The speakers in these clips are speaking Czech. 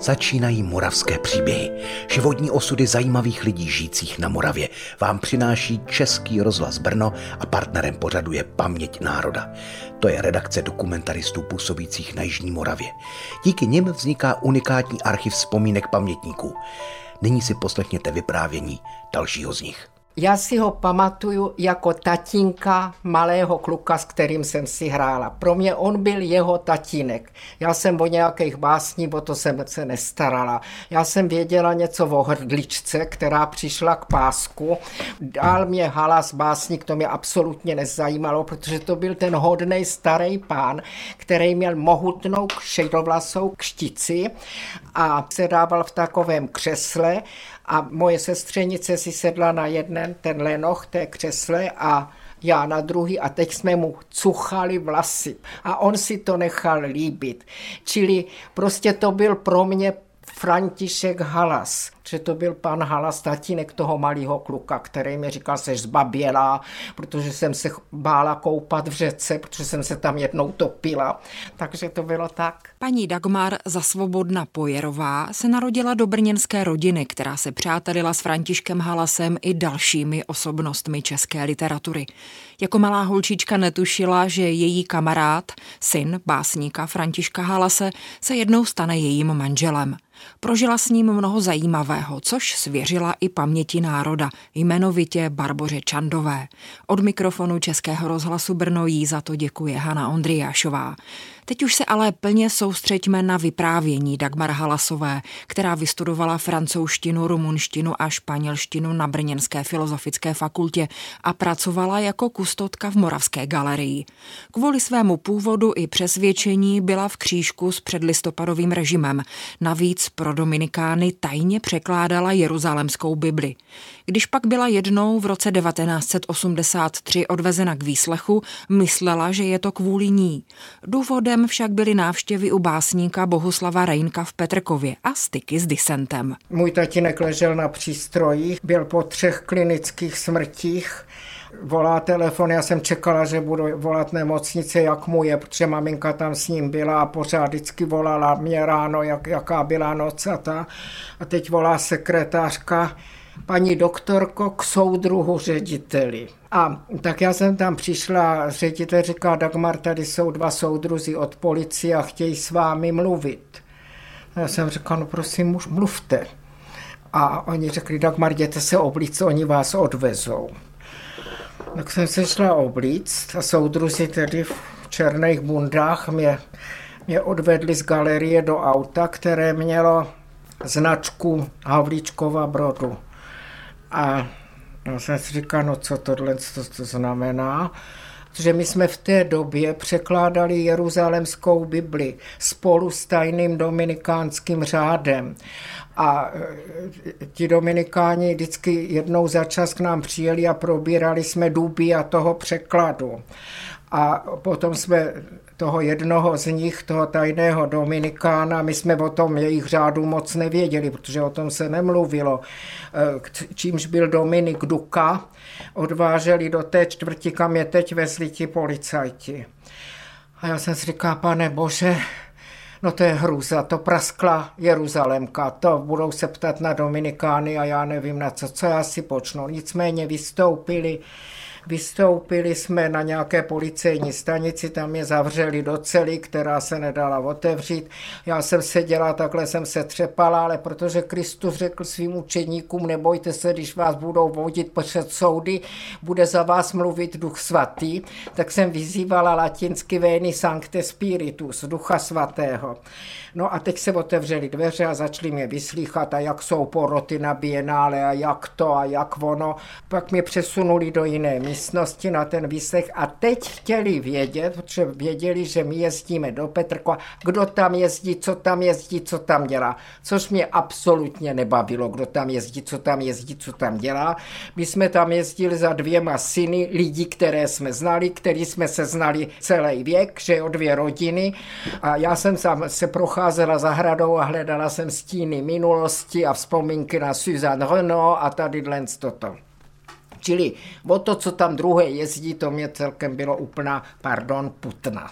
Začínají moravské příběhy. Životní osudy zajímavých lidí žijících na Moravě vám přináší Český rozhlas Brno a partnerem pořadu je Paměť národa. To je redakce dokumentaristů působících na Jižní Moravě. Díky nim vzniká unikátní archiv vzpomínek pamětníků. Nyní si poslechněte vyprávění dalšího z nich. Já si ho pamatuju jako tatínka malého kluka, s kterým jsem si hrála. Pro mě on byl jeho tatínek. Já jsem o nějakých básní, o to jsem se nestarala. Já jsem věděla něco o hrdličce, která přišla k pásku. Dál mě halas básník, to mě absolutně nezajímalo, protože to byl ten hodný starý pán, který měl mohutnou šedovlasou kštici a sedával v takovém křesle a moje sestřenice si sedla na jeden ten lenoch té křesle a já na druhý a teď jsme mu cuchali vlasy a on si to nechal líbit. Čili prostě to byl pro mě František Halas že to byl pan Halas, tatínek toho malého kluka, který mi říkal, seš zbabělá, protože jsem se bála koupat v řece, protože jsem se tam jednou topila. Takže to bylo tak. Paní Dagmar Zasvobodna Pojerová se narodila do brněnské rodiny, která se přátelila s Františkem Halasem i dalšími osobnostmi české literatury. Jako malá holčička netušila, že její kamarád, syn básníka Františka Halase, se jednou stane jejím manželem. Prožila s ním mnoho zajímavého, což svěřila i paměti národa, jmenovitě Barboře Čandové. Od mikrofonu Českého rozhlasu Brno jí za to děkuje Hana Ondriášová. Teď už se ale plně soustřeďme na vyprávění Dagmar Halasové, která vystudovala francouzštinu, rumunštinu a španělštinu na Brněnské filozofické fakultě a pracovala jako kustotka v Moravské galerii. Kvůli svému původu i přesvědčení byla v křížku s předlistopadovým režimem. Navíc pro Dominikány tajně překládala jeruzalemskou Bibli. Když pak byla jednou v roce 1983 odvezena k výslechu, myslela, že je to kvůli ní. Důvodem však byly návštěvy u básníka Bohuslava Rejnka v Petrkově a styky s disentem. Můj tatínek ležel na přístrojích, byl po třech klinických smrtích, volá telefon, já jsem čekala, že budu volat nemocnice, jak mu je, protože maminka tam s ním byla a pořád vždycky volala mě ráno, jak, jaká byla noc a ta. A teď volá sekretářka, paní doktorko k soudruhu řediteli. A tak já jsem tam přišla, ředitel říká, Dagmar, tady jsou dva soudruzi od policie a chtějí s vámi mluvit. A já jsem řekla, no prosím, mluvte. A oni řekli, Dagmar, jděte se oblíct, oni vás odvezou. Tak jsem se šla oblíct a soudruzi tedy v černých bundách mě, mě odvedli z galerie do auta, které mělo značku Havlíčkova Brodu. A já jsem si říkal, no co tohle to, to znamená, že my jsme v té době překládali Jeruzalemskou Bibli spolu s tajným dominikánským řádem. A e, ti dominikáni vždycky jednou za čas k nám přijeli a probírali jsme duby a toho překladu. A potom jsme toho jednoho z nich, toho tajného Dominikána, my jsme o tom jejich řádu moc nevěděli, protože o tom se nemluvilo, e, čímž byl Dominik Duka, odváželi do té čtvrti, kam je teď vezli ti policajti. A já jsem si říkal, pane bože, no to je hruza, to praskla Jeruzalemka, to budou se ptat na Dominikány a já nevím na co, co já si počnu. Nicméně vystoupili Vystoupili jsme na nějaké policejní stanici, tam je zavřeli do cely, která se nedala otevřít. Já jsem seděla, takhle jsem se třepala, ale protože Kristus řekl svým učeníkům, nebojte se, když vás budou vodit před soudy, bude za vás mluvit duch svatý, tak jsem vyzývala latinsky Veni Sancte Spiritus, ducha svatého. No a teď se otevřely dveře a začali mě vyslýchat, a jak jsou poroty na bienále a jak to a jak ono. Pak mě přesunuli do jiné místnosti na ten výslech a teď chtěli vědět, protože věděli, že my jezdíme do Petrkova, kdo tam jezdí, co tam jezdí, co tam dělá. Což mě absolutně nebavilo, kdo tam jezdí, co tam jezdí, co tam dělá. My jsme tam jezdili za dvěma syny lidí, které jsme znali, který jsme se znali celý věk, že o dvě rodiny. A já jsem se procházela zahradou a hledala jsem stíny minulosti a vzpomínky na Suzanne Renault a tady dlen toto. Čili o to, co tam druhé jezdí, to mě celkem bylo úplná, pardon, putna.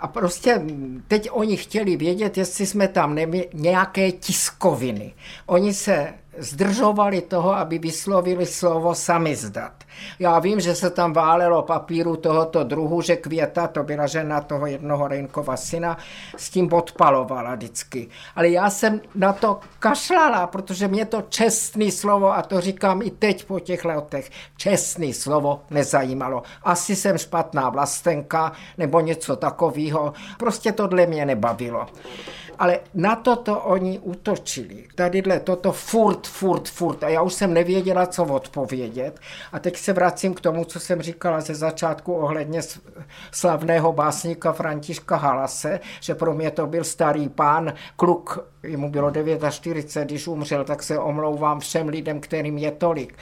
A prostě teď oni chtěli vědět, jestli jsme tam neměli nějaké tiskoviny. Oni se zdržovali toho, aby vyslovili slovo samizdat. Já vím, že se tam válelo papíru tohoto druhu, že Květa, to byla žena toho jednoho Rejnkova syna, s tím odpalovala vždycky. Ale já jsem na to kašlala, protože mě to čestný slovo, a to říkám i teď po těch letech, čestný slovo nezajímalo. Asi jsem špatná vlastenka nebo něco takového. Prostě tohle mě nebavilo. Ale na toto oni útočili. Tadyhle toto furt, furt, furt. A já už jsem nevěděla, co odpovědět. A teď se vracím k tomu, co jsem říkala ze začátku ohledně slavného básníka Františka Halase, že pro mě to byl starý pán, kluk, jemu bylo 49, když umřel, tak se omlouvám všem lidem, kterým je tolik.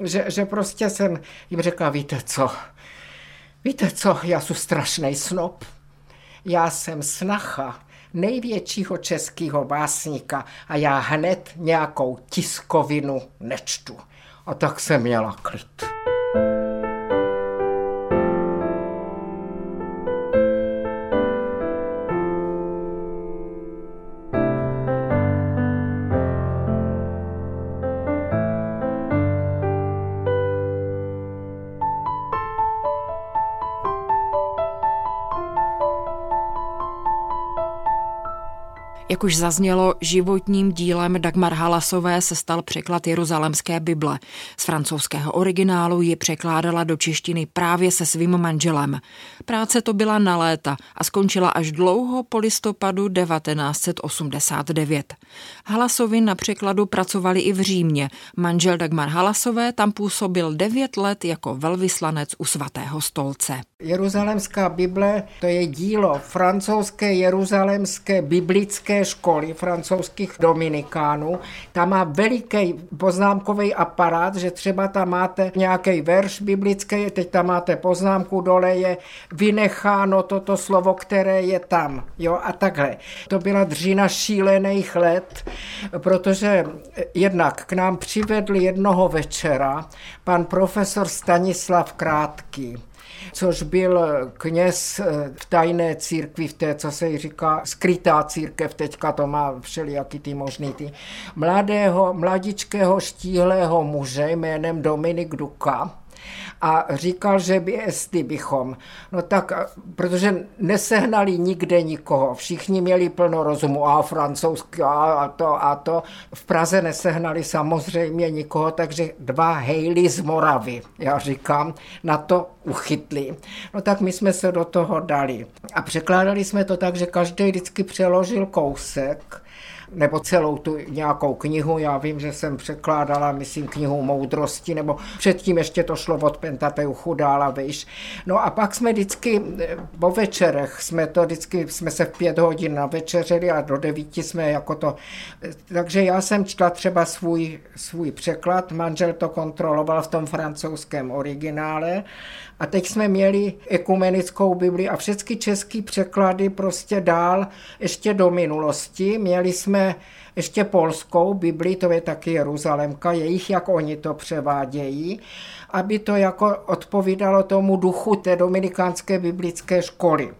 Že, že prostě jsem jim řekla, víte co, víte co, já jsem strašný snob. Já jsem snacha největšího českého básníka a já hned nějakou tiskovinu nečtu. A tak jsem měla klid. Jak už zaznělo, životním dílem Dagmar Halasové se stal překlad Jeruzalemské Bible. Z francouzského originálu ji překládala do češtiny právě se svým manželem. Práce to byla na léta a skončila až dlouho po listopadu 1989. Halasovi na překladu pracovali i v Římě. Manžel Dagmar Halasové tam působil devět let jako velvyslanec u svatého stolce. Jeruzalemská Bible to je dílo francouzské jeruzalemské biblické školy francouzských dominikánů. Tam má veliký poznámkový aparát, že třeba tam máte nějaký verš biblický, teď tam máte poznámku, dole je vynecháno toto slovo, které je tam. Jo, a takhle. To byla dřina šílených let, protože jednak k nám přivedli jednoho večera pan profesor Stanislav Krátký což byl kněz eh, v tajné církvi, v té, co se jí říká, skrytá církev, teďka to má všelijaký ty možný ty, mladého, mladičkého štíhlého muže jménem Dominik Duka, a říkal, že by jestli bychom. No tak, protože nesehnali nikde nikoho, všichni měli plno rozumu, a francouzsky, a to, a to. V Praze nesehnali samozřejmě nikoho, takže dva hejly z Moravy, já říkám, na to uchytli. No tak my jsme se do toho dali. A překládali jsme to tak, že každý vždycky přeložil kousek, nebo celou tu nějakou knihu. Já vím, že jsem překládala, myslím, knihu moudrosti, nebo předtím ještě to šlo od Pentateuchu dála, víš. No a pak jsme vždycky eh, po večerech, jsme to vždycky, jsme se v pět hodin navečeřili a do devíti jsme jako to, eh, takže já jsem četla třeba svůj, svůj překlad, manžel to kontroloval v tom francouzském originále a teď jsme měli ekumenickou Bibli a všechny český překlady prostě dál ještě do minulosti. Měli jsme ještě polskou Bibli, to je taky Jeruzalemka, jejich, jak oni to převádějí, aby to jako odpovídalo tomu duchu té dominikánské biblické školy.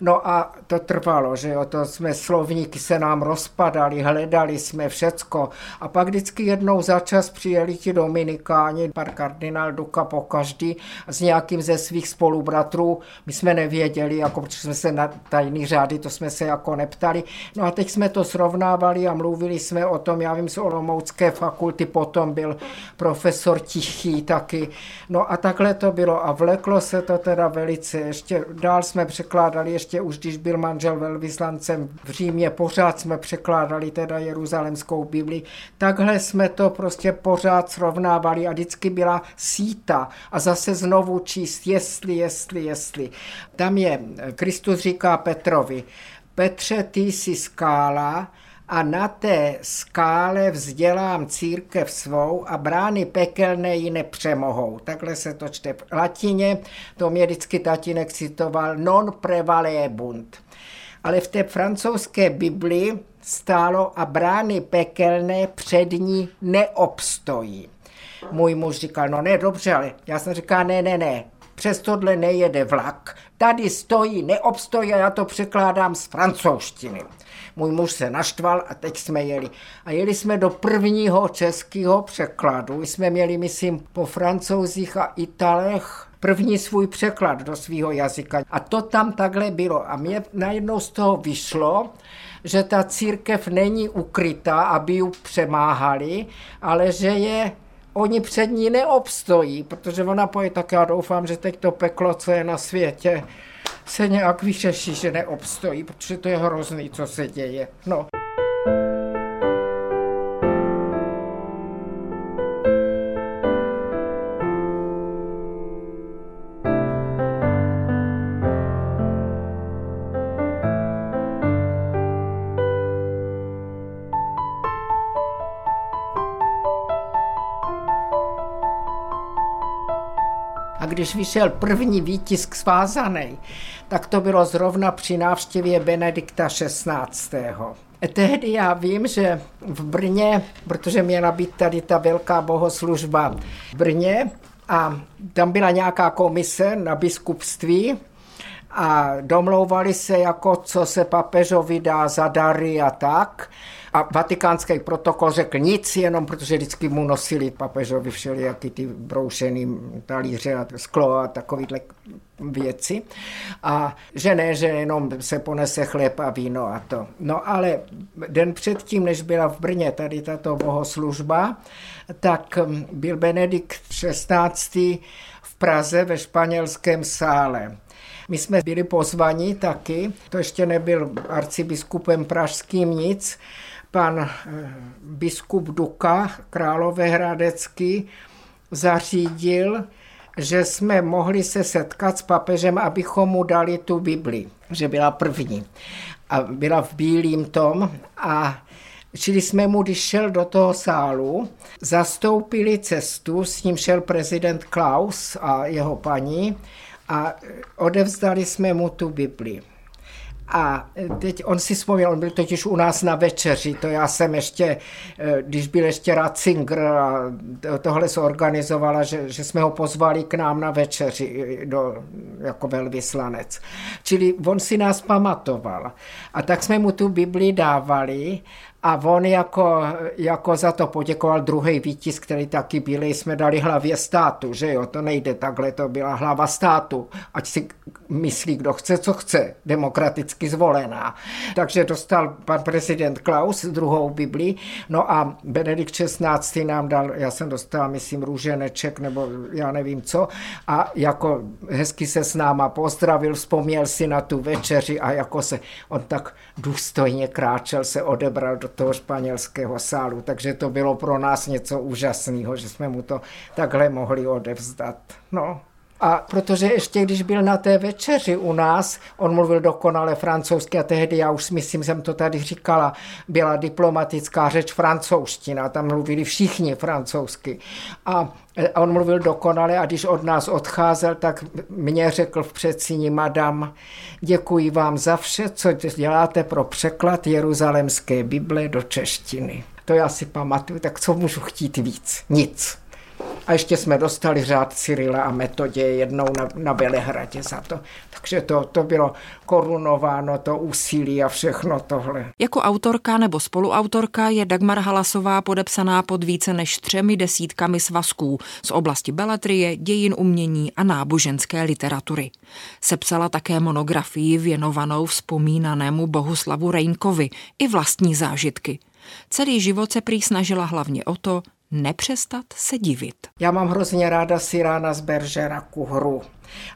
No a to trvalo, že jo, to jsme slovníky se nám rozpadali, hledali jsme všecko. A pak vždycky jednou za čas přijeli ti dominikáni, par kardinál Duka po každý s nějakým ze svých spolubratrů. My jsme nevěděli, jako protože jsme se na tajný řády, to jsme se jako neptali. No a teď jsme to srovnávali a mluvili jsme o tom, já vím, z Olomoucké fakulty potom byl profesor Tichý taky. No a takhle to bylo a vleklo se to teda velice. Ještě dál jsme překládali ještě ještě už když byl manžel velvyslancem v Římě, pořád jsme překládali teda Jeruzalemskou Bibli. Takhle jsme to prostě pořád srovnávali a vždycky byla síta a zase znovu číst, jestli, jestli, jestli. Tam je, Kristus říká Petrovi, Petře, ty jsi skála, a na té skále vzdělám církev svou a brány pekelné ji nepřemohou. Takhle se to čte v latině, to mě vždycky tatínek citoval, non prevalebunt. Ale v té francouzské Bibli stálo a brány pekelné před ní neobstojí. můj muž říkal, no ne, dobře, ale já jsem říkal, ne, ne, ne, přes tohle nejede vlak. Tady stojí, neobstojí a já to překládám z francouzštiny. Můj muž se naštval a teď jsme jeli. A jeli jsme do prvního českého překladu. Jsme měli, myslím, po francouzích a italech první svůj překlad do svého jazyka. A to tam takhle bylo. A mě najednou z toho vyšlo, že ta církev není ukrytá, aby ji přemáhali, ale že je oni před ní neobstojí, protože ona poje tak já doufám, že teď to peklo, co je na světě, se nějak vyřeší, že neobstojí, protože to je hrozný, co se děje. No. Když vyšel první výtisk svázaný, tak to bylo zrovna při návštěvě Benedikta XVI. Tehdy já vím, že v Brně, protože měla být tady ta velká bohoslužba v Brně, a tam byla nějaká komise na biskupství a domlouvali se, jako co se papežovi dá za dary a tak. A vatikánský protokol řekl nic, jenom protože vždycky mu nosili papežovi všelijaký ty broušený talíře a sklo a takovýhle věci. A že ne, že jenom se ponese chléb a víno a to. No ale den předtím, než byla v Brně tady tato bohoslužba, tak byl Benedikt XVI. v Praze ve španělském sále. My jsme byli pozvaní taky, to ještě nebyl arcibiskupem pražským nic, pan eh, biskup Duka Královéhradecký zařídil, že jsme mohli se setkat s papežem, abychom mu dali tu Bibli, že byla první. A byla v bílým tom a Čili jsme mu, když šel do toho sálu, zastoupili cestu, s ním šel prezident Klaus a jeho paní a odevzdali jsme mu tu Bibli. A teď on si vzpomněl, on byl totiž u nás na večeři, to já jsem ještě, eh, když byl ještě Ratzinger a tohle se organizovala, že, že jsme ho pozvali k nám na večeři eh, do, jako velvyslanec. Čili on si nás pamatoval. A tak jsme mu tu Bibli dávali a on jako, jako za to poděkoval druhý výtisk, který taky byl, jsme dali hlavě státu, že jo, to nejde takhle, to byla hlava státu, ať si myslí, kdo chce, co chce, demokraticky zvolená. Takže dostal pan prezident Klaus druhou Bibli, no a Benedikt XVI. nám dal, já jsem dostal, myslím, růženeček, nebo já nevím co, a jako hezky se s náma pozdravil, vzpomněl si na tu večeři a jako se, on tak důstojně kráčel, se odebral do toho španělského sálu, takže to bylo pro nás něco úžasného, že jsme mu to takhle mohli odevzdat. No, a protože ještě když byl na té večeři u nás, on mluvil dokonale francouzsky a tehdy, já už myslím, jsem to tady říkala, byla diplomatická řeč francouzština, tam mluvili všichni francouzsky. A on mluvil dokonale a když od nás odcházel, tak mě řekl v předsíni, madam, děkuji vám za vše, co děláte pro překlad Jeruzalemské Bible do češtiny. To já si pamatuju, tak co můžu chtít víc? Nic. A ještě jsme dostali řád Cyrila a Metodě jednou na, na Belehradě za to. Takže to, to bylo korunováno, to úsilí a všechno tohle. Jako autorka nebo spoluautorka je Dagmar Halasová podepsaná pod více než třemi desítkami svazků z oblasti beletrie, dějin umění a náboženské literatury. Sepsala také monografii věnovanou vzpomínanému Bohuslavu Rejnkovi i vlastní zážitky. Celý život se prý snažila hlavně o to, nepřestat se divit. Já mám hrozně ráda Sirána z Beržeraku hru.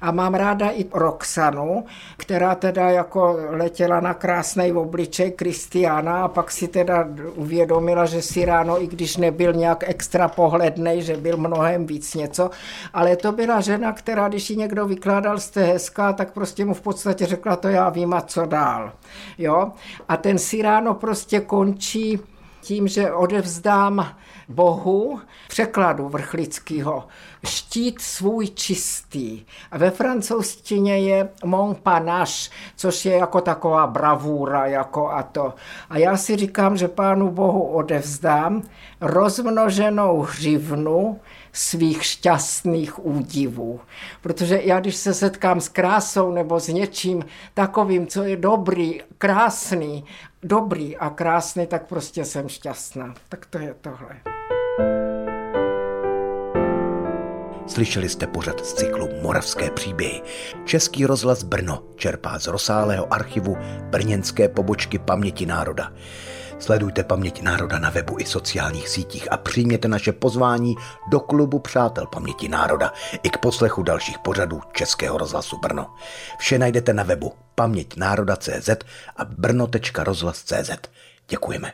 A mám ráda i Roxanu, která teda jako letěla na krásný obličej Kristiána a pak si teda uvědomila, že Siráno, i když nebyl nějak extra pohlednej, že byl mnohem víc něco, ale to byla žena, která, když ji někdo vykládal, jste hezká, tak prostě mu v podstatě řekla, to já vím a co dál. Jo? A ten Siráno prostě končí tím, že odevzdám Bohu překladu vrchlického štít svůj čistý. A ve francouzštině je Montpanache, což je jako taková bravůra, jako a to. A já si říkám, že pánu Bohu odevzdám rozmnoženou hřivnu svých šťastných údivů. Protože já, když se setkám s krásou nebo s něčím takovým, co je dobrý, krásný, dobrý a krásný, tak prostě jsem šťastná. Tak to je tohle. Slyšeli jste pořad z cyklu Moravské příběhy. Český rozhlas Brno čerpá z rozsáhlého archivu brněnské pobočky Paměti národa. Sledujte Paměť národa na webu i sociálních sítích a přijměte naše pozvání do klubu Přátel Paměti národa i k poslechu dalších pořadů Českého rozhlasu Brno. Vše najdete na webu paměťnároda.cz a brno.rozhlas.cz. Děkujeme.